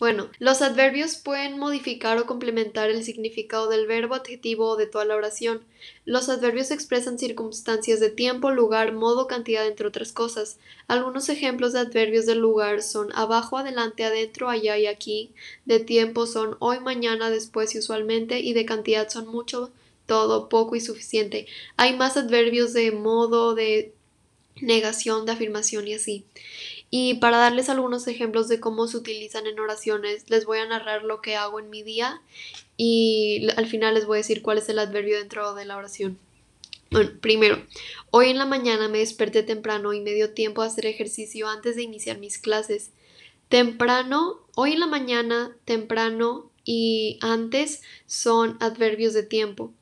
Bueno, los adverbios pueden modificar o complementar el significado del verbo, adjetivo o de toda la oración. Los adverbios expresan circunstancias de tiempo, lugar, modo, cantidad, entre otras cosas. Algunos ejemplos de adverbios del lugar son abajo, adelante, adentro, allá y aquí. De tiempo son hoy, mañana, después y usualmente. Y de cantidad son mucho, todo, poco y suficiente. Hay más adverbios de modo, de negación, de afirmación y así. Y para darles algunos ejemplos de cómo se utilizan en oraciones, les voy a narrar lo que hago en mi día y al final les voy a decir cuál es el adverbio dentro de la oración. Bueno, primero, hoy en la mañana me desperté temprano y me dio tiempo a hacer ejercicio antes de iniciar mis clases. Temprano, hoy en la mañana, temprano y antes son adverbios de tiempo.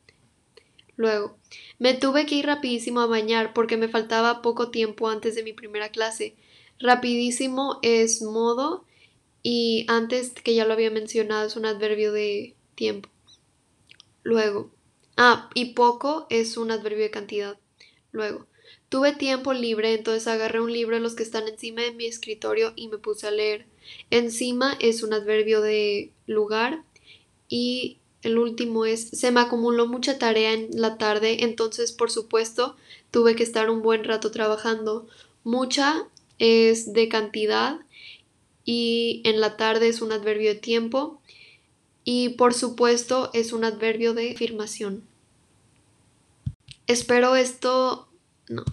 Luego, me tuve que ir rapidísimo a bañar porque me faltaba poco tiempo antes de mi primera clase. Rapidísimo es modo y antes que ya lo había mencionado es un adverbio de tiempo. Luego, ah, y poco es un adverbio de cantidad. Luego, tuve tiempo libre, entonces agarré un libro de los que están encima de mi escritorio y me puse a leer. Encima es un adverbio de lugar y el último es se me acumuló mucha tarea en la tarde, entonces por supuesto tuve que estar un buen rato trabajando. Mucha es de cantidad y en la tarde es un adverbio de tiempo y por supuesto es un adverbio de afirmación. Espero esto... No,